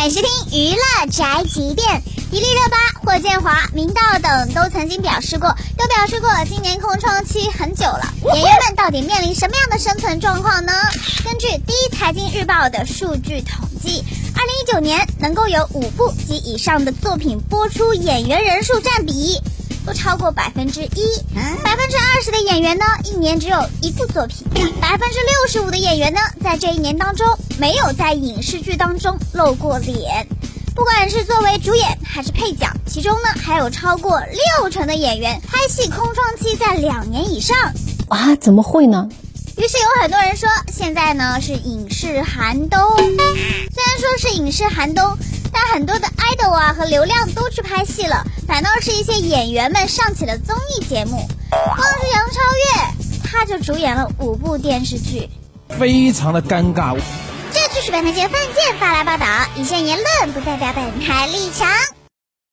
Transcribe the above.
欢迎收听娱乐宅急便。迪丽热巴、霍建华、明道等都曾经表示过，都表示过今年空窗期很久了，演员们到底面临什么样的生存状况呢？根据第一财经日报的数据统计，二零一九年能够有五部及以上的作品播出，演员人数占比都超过百分之一。百分之二十的演员呢，一年只有一部作品；百分之六十五的演员呢，在这一年当中没有在影视剧当中露过脸。不管是作为主演还是配角，其中呢还有超过六成的演员拍戏空窗期在两年以上啊？怎么会呢？于是有很多人说，现在呢是影视寒冬。虽然说是影视寒冬，但很多的 idol 啊和流量都去拍戏了，反倒是一些演员们上起了综艺节目。光是杨超越，他就主演了五部电视剧，非常的尴尬。这就是本台记者范建发来报道，以上言论不代表本台立场。